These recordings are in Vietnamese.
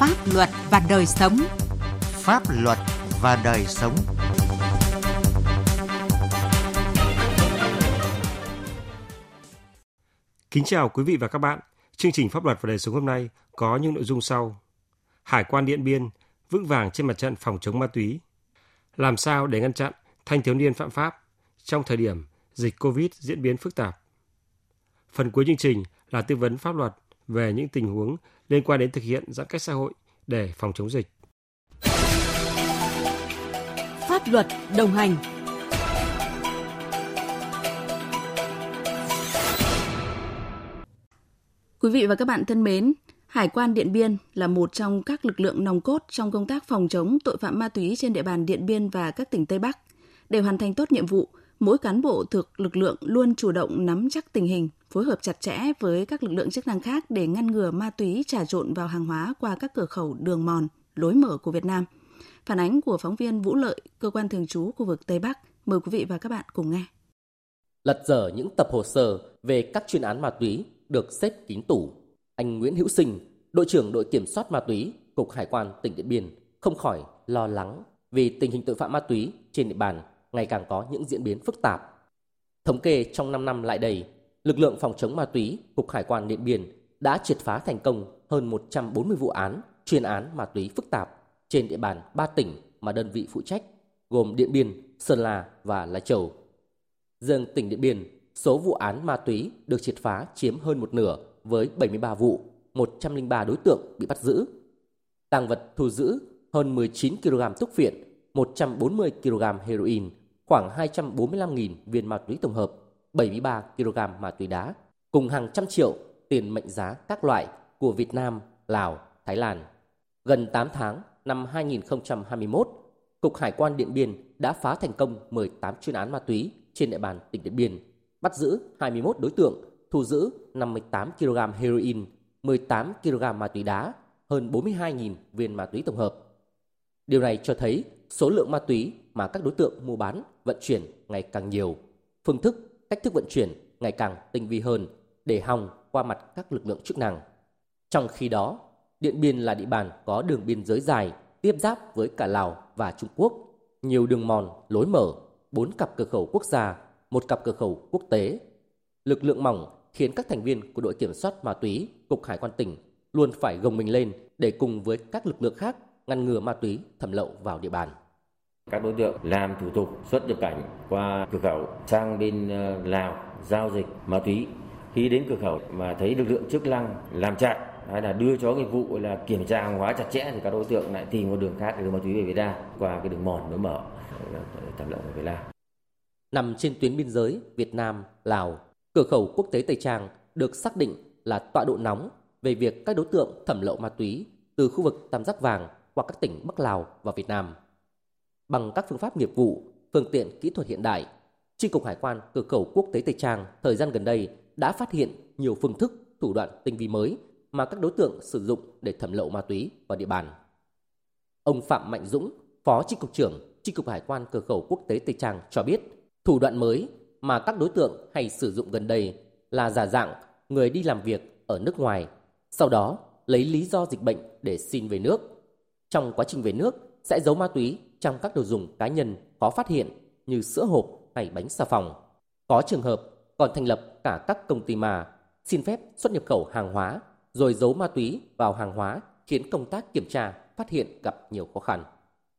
Pháp luật và đời sống. Pháp luật và đời sống. Kính chào quý vị và các bạn. Chương trình Pháp luật và đời sống hôm nay có những nội dung sau. Hải quan Điện Biên vững vàng trên mặt trận phòng chống ma túy. Làm sao để ngăn chặn thanh thiếu niên phạm pháp trong thời điểm dịch Covid diễn biến phức tạp. Phần cuối chương trình là tư vấn pháp luật về những tình huống liên quan đến thực hiện giãn cách xã hội để phòng chống dịch. Pháp luật đồng hành Quý vị và các bạn thân mến, Hải quan Điện Biên là một trong các lực lượng nòng cốt trong công tác phòng chống tội phạm ma túy trên địa bàn Điện Biên và các tỉnh Tây Bắc. Để hoàn thành tốt nhiệm vụ, mỗi cán bộ thuộc lực lượng luôn chủ động nắm chắc tình hình, phối hợp chặt chẽ với các lực lượng chức năng khác để ngăn ngừa ma túy trà trộn vào hàng hóa qua các cửa khẩu đường mòn, lối mở của Việt Nam. Phản ánh của phóng viên Vũ Lợi, cơ quan thường trú khu vực Tây Bắc. Mời quý vị và các bạn cùng nghe. Lật dở những tập hồ sơ về các chuyên án ma túy được xếp kín tủ. Anh Nguyễn Hữu Sinh, đội trưởng đội kiểm soát ma túy, Cục Hải quan tỉnh Điện Biên, không khỏi lo lắng vì tình hình tội phạm ma túy trên địa bàn ngày càng có những diễn biến phức tạp. Thống kê trong 5 năm lại đây, lực lượng phòng chống ma túy Cục Hải quan Điện Biên đã triệt phá thành công hơn 140 vụ án, chuyên án ma túy phức tạp trên địa bàn 3 tỉnh mà đơn vị phụ trách, gồm Điện Biên, Sơn La và Lai Châu. Riêng tỉnh Điện Biên, số vụ án ma túy được triệt phá chiếm hơn một nửa với 73 vụ, 103 đối tượng bị bắt giữ. Tàng vật thu giữ hơn 19 kg thuốc phiện, 140 kg heroin, khoảng 245.000 viên ma túy tổng hợp, 73 kg ma túy đá, cùng hàng trăm triệu tiền mệnh giá các loại của Việt Nam, Lào, Thái Lan. Gần 8 tháng năm 2021, Cục Hải quan Điện Biên đã phá thành công 18 chuyên án ma túy trên địa bàn tỉnh Điện Biên, bắt giữ 21 đối tượng, thu giữ 58 kg heroin, 18 kg ma túy đá, hơn 42.000 viên ma túy tổng hợp. Điều này cho thấy số lượng ma túy mà các đối tượng mua bán, vận chuyển ngày càng nhiều, phương thức, cách thức vận chuyển ngày càng tinh vi hơn để hòng qua mặt các lực lượng chức năng. Trong khi đó, Điện Biên là địa bàn có đường biên giới dài tiếp giáp với cả Lào và Trung Quốc, nhiều đường mòn, lối mở, bốn cặp cửa khẩu quốc gia, một cặp cửa khẩu quốc tế. Lực lượng mỏng khiến các thành viên của đội kiểm soát ma túy, Cục Hải quan tỉnh luôn phải gồng mình lên để cùng với các lực lượng khác ngăn ngừa ma túy thẩm lậu vào địa bàn. Các đối tượng làm thủ tục xuất nhập cảnh qua cửa khẩu sang bên ờ, Lào giao dịch ma túy. Khi đến cửa khẩu mà thấy lực lượng chức năng làm chặn hay là đưa cho cái vụ là kiểm tra hàng hóa chặt chẽ thì các đối tượng lại tìm một đường khác để đưa ma túy về Việt Nam qua cái đường mòn nó mở thẩm lậu về Việt Nam. Nằm trên tuyến biên giới Việt Nam, Lào, cửa khẩu quốc tế Tây Trang được xác định là tọa độ nóng về việc các đối tượng thẩm lậu ma túy từ khu vực Tam Giác Vàng qua các tỉnh Bắc Lào và Việt Nam. Bằng các phương pháp nghiệp vụ, phương tiện kỹ thuật hiện đại, Chi cục Hải quan cửa khẩu quốc tế Tây Trang thời gian gần đây đã phát hiện nhiều phương thức, thủ đoạn tinh vi mới mà các đối tượng sử dụng để thẩm lậu ma túy vào địa bàn. Ông Phạm Mạnh Dũng, Phó Chi cục trưởng Chi cục Hải quan cửa khẩu quốc tế Tây Trang cho biết, thủ đoạn mới mà các đối tượng hay sử dụng gần đây là giả dạng người đi làm việc ở nước ngoài, sau đó lấy lý do dịch bệnh để xin về nước. Trong quá trình về nước sẽ giấu ma túy trong các đồ dùng cá nhân khó phát hiện như sữa hộp hay bánh xà phòng. Có trường hợp còn thành lập cả các công ty mà xin phép xuất nhập khẩu hàng hóa, rồi giấu ma túy vào hàng hóa khiến công tác kiểm tra phát hiện gặp nhiều khó khăn.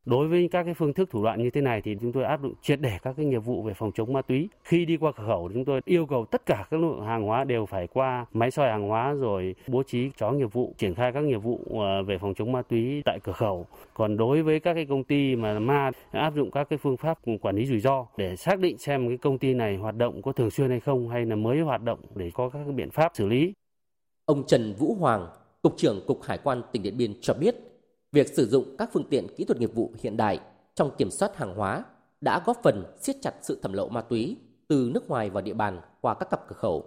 Đối với các cái phương thức thủ đoạn như thế này thì chúng tôi áp dụng triệt để các cái nghiệp vụ về phòng chống ma túy. Khi đi qua cửa khẩu chúng tôi yêu cầu tất cả các lượng hàng hóa đều phải qua máy soi hàng hóa rồi bố trí chó nghiệp vụ triển khai các nghiệp vụ ờ, về phòng chống ma túy tại cửa khẩu. Còn đối với các cái công ty mà ma áp dụng các cái phương pháp quản lý rủi ro để xác định xem cái công ty này hoạt động có thường xuyên hay không hay là mới hoạt động để có các biện pháp xử lý. Ông Trần Vũ Hoàng, Cục trưởng Cục Hải quan tỉnh Điện Biên cho biết Việc sử dụng các phương tiện kỹ thuật nghiệp vụ hiện đại trong kiểm soát hàng hóa đã góp phần siết chặt sự thẩm lậu ma túy từ nước ngoài vào địa bàn qua các cặp cửa khẩu.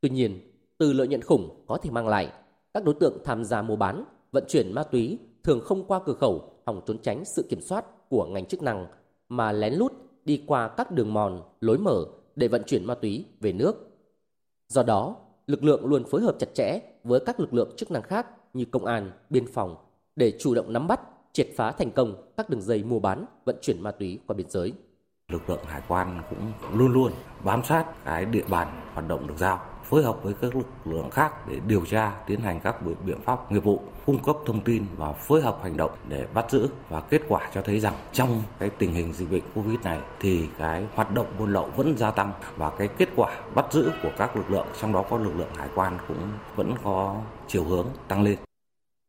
Tuy nhiên, từ lợi nhuận khủng có thể mang lại, các đối tượng tham gia mua bán, vận chuyển ma túy thường không qua cửa khẩu hòng trốn tránh sự kiểm soát của ngành chức năng mà lén lút đi qua các đường mòn, lối mở để vận chuyển ma túy về nước. Do đó, lực lượng luôn phối hợp chặt chẽ với các lực lượng chức năng khác như công an, biên phòng, để chủ động nắm bắt, triệt phá thành công các đường dây mua bán, vận chuyển ma túy qua biên giới. Lực lượng hải quan cũng luôn luôn bám sát cái địa bàn hoạt động được giao phối hợp với các lực lượng khác để điều tra, tiến hành các biện pháp nghiệp vụ, cung cấp thông tin và phối hợp hành động để bắt giữ và kết quả cho thấy rằng trong cái tình hình dịch bệnh Covid này thì cái hoạt động buôn lậu vẫn gia tăng và cái kết quả bắt giữ của các lực lượng trong đó có lực lượng hải quan cũng vẫn có chiều hướng tăng lên.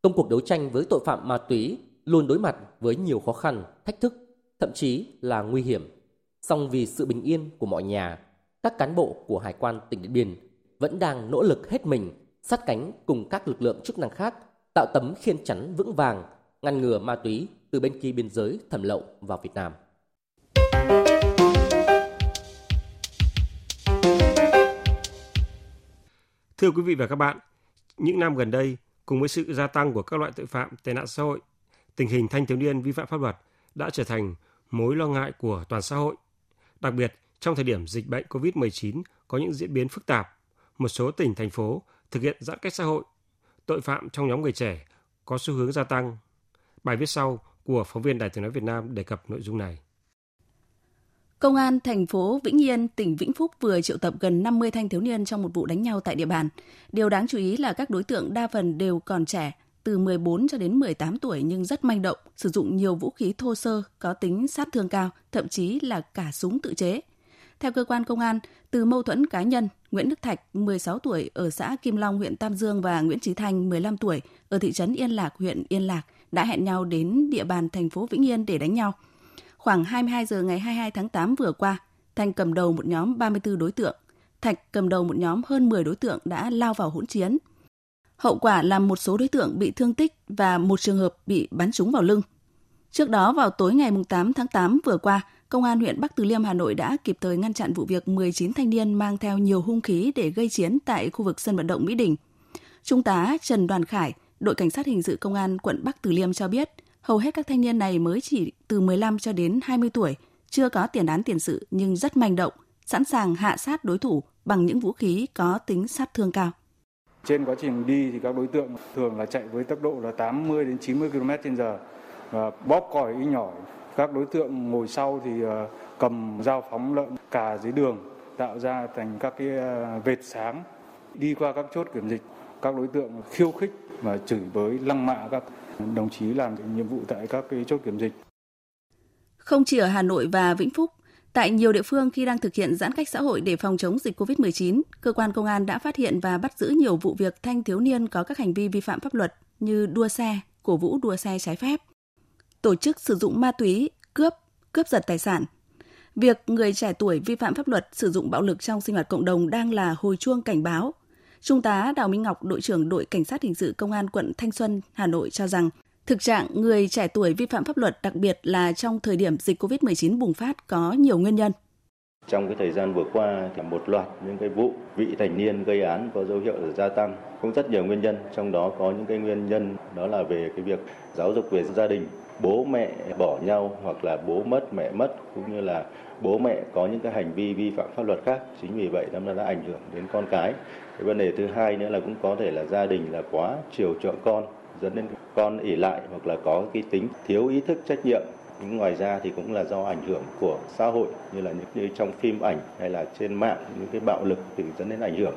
Công cuộc đấu tranh với tội phạm ma túy luôn đối mặt với nhiều khó khăn, thách thức, thậm chí là nguy hiểm. Song vì sự bình yên của mọi nhà, các cán bộ của Hải quan tỉnh Điện Biên vẫn đang nỗ lực hết mình sát cánh cùng các lực lượng chức năng khác tạo tấm khiên chắn vững vàng ngăn ngừa ma túy từ bên kia biên giới thẩm lậu vào Việt Nam. Thưa quý vị và các bạn, những năm gần đây, cùng với sự gia tăng của các loại tội phạm tệ nạn xã hội, tình hình thanh thiếu niên vi phạm pháp luật đã trở thành mối lo ngại của toàn xã hội. Đặc biệt, trong thời điểm dịch bệnh COVID-19 có những diễn biến phức tạp, một số tỉnh, thành phố thực hiện giãn cách xã hội, tội phạm trong nhóm người trẻ có xu hướng gia tăng. Bài viết sau của phóng viên Đài tiếng nói Việt Nam đề cập nội dung này. Công an thành phố Vĩnh Yên, tỉnh Vĩnh Phúc vừa triệu tập gần 50 thanh thiếu niên trong một vụ đánh nhau tại địa bàn. Điều đáng chú ý là các đối tượng đa phần đều còn trẻ, từ 14 cho đến 18 tuổi nhưng rất manh động, sử dụng nhiều vũ khí thô sơ có tính sát thương cao, thậm chí là cả súng tự chế. Theo cơ quan công an, từ mâu thuẫn cá nhân, Nguyễn Đức Thạch, 16 tuổi ở xã Kim Long, huyện Tam Dương và Nguyễn Trí Thanh, 15 tuổi ở thị trấn Yên Lạc, huyện Yên Lạc đã hẹn nhau đến địa bàn thành phố Vĩnh Yên để đánh nhau. Khoảng 22 giờ ngày 22 tháng 8 vừa qua, Thành cầm đầu một nhóm 34 đối tượng. Thạch cầm đầu một nhóm hơn 10 đối tượng đã lao vào hỗn chiến. Hậu quả là một số đối tượng bị thương tích và một trường hợp bị bắn trúng vào lưng. Trước đó vào tối ngày 8 tháng 8 vừa qua, Công an huyện Bắc Từ Liêm Hà Nội đã kịp thời ngăn chặn vụ việc 19 thanh niên mang theo nhiều hung khí để gây chiến tại khu vực sân vận động Mỹ Đình. Trung tá Trần Đoàn Khải, đội cảnh sát hình sự công an quận Bắc Từ Liêm cho biết, hầu hết các thanh niên này mới chỉ từ 15 cho đến 20 tuổi, chưa có tiền án tiền sự nhưng rất manh động, sẵn sàng hạ sát đối thủ bằng những vũ khí có tính sát thương cao. Trên quá trình đi thì các đối tượng thường là chạy với tốc độ là 80 đến 90 km/h và bóp còi y nhỏ các đối tượng ngồi sau thì à, cầm dao phóng lợn cà dưới đường tạo ra thành các cái à, vệt sáng đi qua các chốt kiểm dịch các đối tượng khiêu khích và chửi bới lăng mạ các đồng chí làm nhiệm vụ tại các cái chốt kiểm dịch. Không chỉ ở Hà Nội và Vĩnh Phúc, tại nhiều địa phương khi đang thực hiện giãn cách xã hội để phòng chống dịch COVID-19, cơ quan công an đã phát hiện và bắt giữ nhiều vụ việc thanh thiếu niên có các hành vi vi phạm pháp luật như đua xe, cổ vũ đua xe trái phép, tổ chức sử dụng ma túy, cướp, cướp giật tài sản. Việc người trẻ tuổi vi phạm pháp luật sử dụng bạo lực trong sinh hoạt cộng đồng đang là hồi chuông cảnh báo. Trung tá Đào Minh Ngọc, đội trưởng đội cảnh sát hình sự công an quận Thanh Xuân, Hà Nội cho rằng thực trạng người trẻ tuổi vi phạm pháp luật đặc biệt là trong thời điểm dịch COVID-19 bùng phát có nhiều nguyên nhân. Trong cái thời gian vừa qua thì một loạt những cái vụ vị thành niên gây án có dấu hiệu gia tăng, cũng rất nhiều nguyên nhân, trong đó có những cái nguyên nhân đó là về cái việc giáo dục về gia đình, bố mẹ bỏ nhau hoặc là bố mất mẹ mất cũng như là bố mẹ có những cái hành vi vi phạm pháp luật khác chính vì vậy nó đã ảnh hưởng đến con cái cái vấn đề thứ hai nữa là cũng có thể là gia đình là quá chiều chuộng con dẫn đến con ỉ lại hoặc là có cái tính thiếu ý thức trách nhiệm nhưng ngoài ra thì cũng là do ảnh hưởng của xã hội như là những như trong phim ảnh hay là trên mạng những cái bạo lực thì dẫn đến ảnh hưởng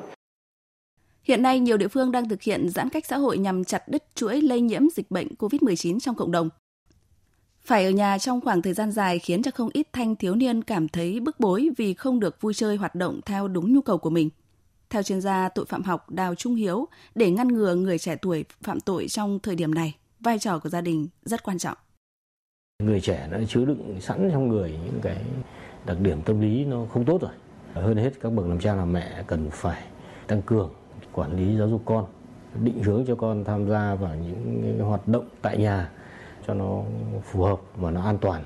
Hiện nay, nhiều địa phương đang thực hiện giãn cách xã hội nhằm chặt đứt chuỗi lây nhiễm dịch bệnh COVID-19 trong cộng đồng. Phải ở nhà trong khoảng thời gian dài khiến cho không ít thanh thiếu niên cảm thấy bức bối vì không được vui chơi hoạt động theo đúng nhu cầu của mình. Theo chuyên gia tội phạm học Đào Trung Hiếu, để ngăn ngừa người trẻ tuổi phạm tội trong thời điểm này, vai trò của gia đình rất quan trọng. Người trẻ đã chứa đựng sẵn trong người những cái đặc điểm tâm lý nó không tốt rồi. Hơn hết các bậc làm cha làm mẹ cần phải tăng cường quản lý giáo dục con, định hướng cho con tham gia vào những hoạt động tại nhà cho nó phù hợp và nó an toàn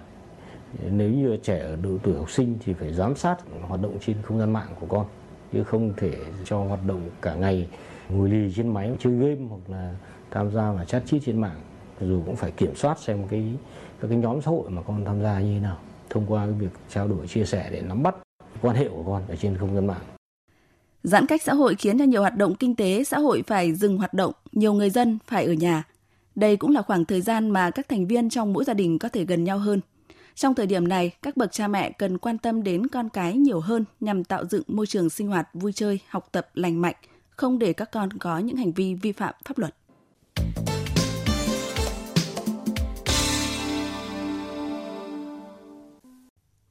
nếu như trẻ ở độ tuổi học sinh thì phải giám sát hoạt động trên không gian mạng của con chứ không thể cho hoạt động cả ngày ngồi lì trên máy chơi game hoặc là tham gia vào chat chít trên mạng dù cũng phải kiểm soát xem cái các cái nhóm xã hội mà con tham gia như thế nào thông qua cái việc trao đổi chia sẻ để nắm bắt quan hệ của con ở trên không gian mạng Giãn cách xã hội khiến cho nhiều hoạt động kinh tế xã hội phải dừng hoạt động, nhiều người dân phải ở nhà. Đây cũng là khoảng thời gian mà các thành viên trong mỗi gia đình có thể gần nhau hơn. Trong thời điểm này, các bậc cha mẹ cần quan tâm đến con cái nhiều hơn nhằm tạo dựng môi trường sinh hoạt vui chơi, học tập lành mạnh, không để các con có những hành vi vi phạm pháp luật.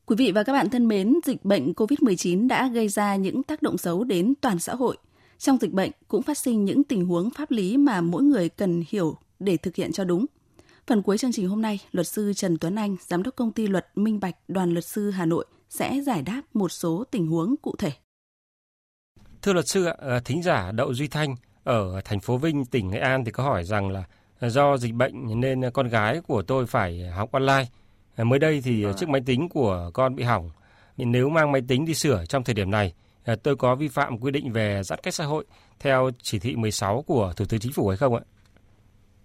Quý vị và các bạn thân mến, dịch bệnh COVID-19 đã gây ra những tác động xấu đến toàn xã hội. Trong dịch bệnh cũng phát sinh những tình huống pháp lý mà mỗi người cần hiểu để thực hiện cho đúng. Phần cuối chương trình hôm nay, luật sư Trần Tuấn Anh, giám đốc công ty luật Minh Bạch, đoàn luật sư Hà Nội sẽ giải đáp một số tình huống cụ thể. Thưa luật sư, ờ, thính giả Đậu Duy Thanh ở thành phố Vinh, tỉnh Nghệ An thì có hỏi rằng là do dịch bệnh nên con gái của tôi phải học online. Ờ, mới đây thì chiếc máy tính của con bị hỏng. Nếu mang máy tính đi sửa trong thời điểm này, ờ, tôi có vi phạm quy định về giãn cách xã hội theo chỉ thị 16 của Thủ tướng Chính phủ hay không ạ?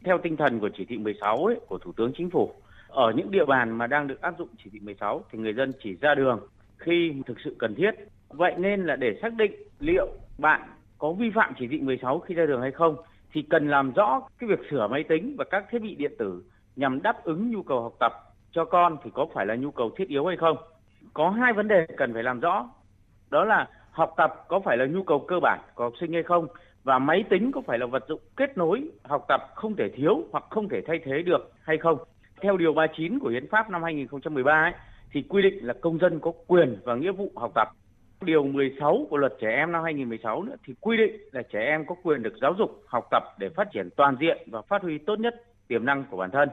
Theo tinh thần của chỉ thị 16 ấy, của Thủ tướng Chính phủ, ở những địa bàn mà đang được áp dụng chỉ thị 16 thì người dân chỉ ra đường khi thực sự cần thiết. Vậy nên là để xác định liệu bạn có vi phạm chỉ thị 16 khi ra đường hay không thì cần làm rõ cái việc sửa máy tính và các thiết bị điện tử nhằm đáp ứng nhu cầu học tập cho con thì có phải là nhu cầu thiết yếu hay không. Có hai vấn đề cần phải làm rõ. Đó là học tập có phải là nhu cầu cơ bản của học sinh hay không và máy tính có phải là vật dụng kết nối học tập không thể thiếu hoặc không thể thay thế được hay không. Theo điều 39 của Hiến pháp năm 2013 ấy, thì quy định là công dân có quyền và nghĩa vụ học tập. Điều 16 của luật trẻ em năm 2016 nữa thì quy định là trẻ em có quyền được giáo dục, học tập để phát triển toàn diện và phát huy tốt nhất tiềm năng của bản thân.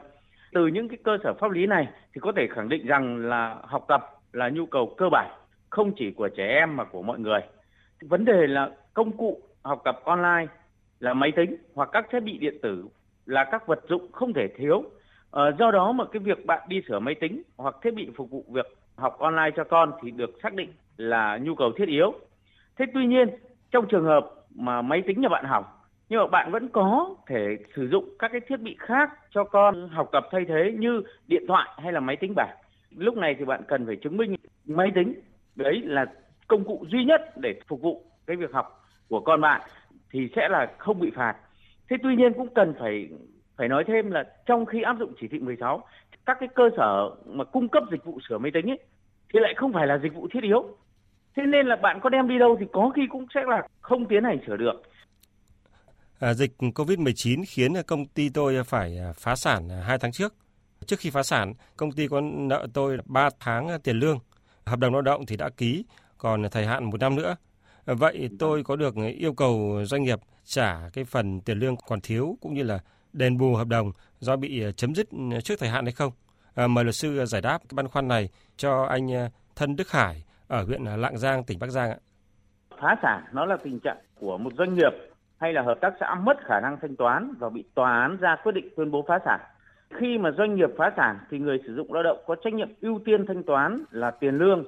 Từ những cái cơ sở pháp lý này thì có thể khẳng định rằng là học tập là nhu cầu cơ bản không chỉ của trẻ em mà của mọi người. Vấn đề là công cụ học tập online là máy tính hoặc các thiết bị điện tử là các vật dụng không thể thiếu. À, do đó mà cái việc bạn đi sửa máy tính hoặc thiết bị phục vụ việc học online cho con thì được xác định là nhu cầu thiết yếu. Thế tuy nhiên trong trường hợp mà máy tính nhà bạn hỏng nhưng mà bạn vẫn có thể sử dụng các cái thiết bị khác cho con học tập thay thế như điện thoại hay là máy tính bảng. Lúc này thì bạn cần phải chứng minh máy tính đấy là công cụ duy nhất để phục vụ cái việc học của con bạn thì sẽ là không bị phạt. Thế tuy nhiên cũng cần phải phải nói thêm là trong khi áp dụng chỉ thị 16, các cái cơ sở mà cung cấp dịch vụ sửa máy tính ấy thì lại không phải là dịch vụ thiết yếu. Thế nên là bạn có đem đi đâu thì có khi cũng sẽ là không tiến hành sửa được. À, dịch COVID-19 khiến công ty tôi phải à, phá sản à, 2 tháng trước. Trước khi phá sản, công ty có nợ tôi 3 tháng à, tiền lương. Hợp đồng lao động thì đã ký, còn thời hạn một năm nữa. Vậy tôi có được yêu cầu doanh nghiệp trả cái phần tiền lương còn thiếu cũng như là đền bù hợp đồng do bị chấm dứt trước thời hạn hay không? À, mời luật sư giải đáp cái băn khoăn này cho anh Thân Đức Hải ở huyện Lạng Giang, tỉnh Bắc Giang ạ. Phá sản nó là tình trạng của một doanh nghiệp hay là hợp tác xã mất khả năng thanh toán và bị tòa án ra quyết định tuyên bố phá sản. Khi mà doanh nghiệp phá sản thì người sử dụng lao động có trách nhiệm ưu tiên thanh toán là tiền lương,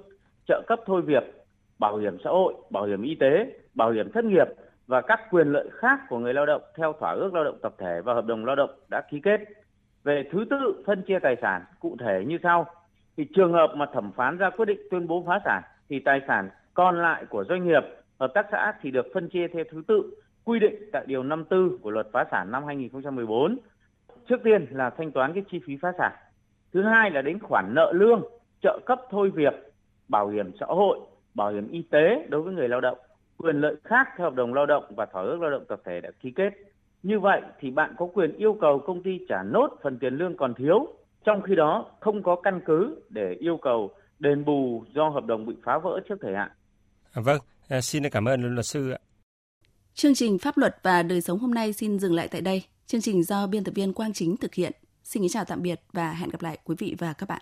trợ cấp thôi việc, bảo hiểm xã hội, bảo hiểm y tế, bảo hiểm thất nghiệp và các quyền lợi khác của người lao động theo thỏa ước lao động tập thể và hợp đồng lao động đã ký kết. Về thứ tự phân chia tài sản cụ thể như sau. Thì trường hợp mà thẩm phán ra quyết định tuyên bố phá sản thì tài sản còn lại của doanh nghiệp, hợp tác xã thì được phân chia theo thứ tự quy định tại điều 54 của luật phá sản năm 2014. Trước tiên là thanh toán cái chi phí phá sản. Thứ hai là đến khoản nợ lương, trợ cấp thôi việc, bảo hiểm xã hội, bảo hiểm y tế đối với người lao động, quyền lợi khác theo hợp đồng lao động và thỏa ước lao động tập thể đã ký kết. Như vậy thì bạn có quyền yêu cầu công ty trả nốt phần tiền lương còn thiếu, trong khi đó không có căn cứ để yêu cầu đền bù do hợp đồng bị phá vỡ trước thời hạn. À, vâng, à, xin cảm ơn luật sư ạ. Chương trình Pháp luật và đời sống hôm nay xin dừng lại tại đây. Chương trình do biên tập viên Quang Chính thực hiện. Xin kính chào tạm biệt và hẹn gặp lại quý vị và các bạn.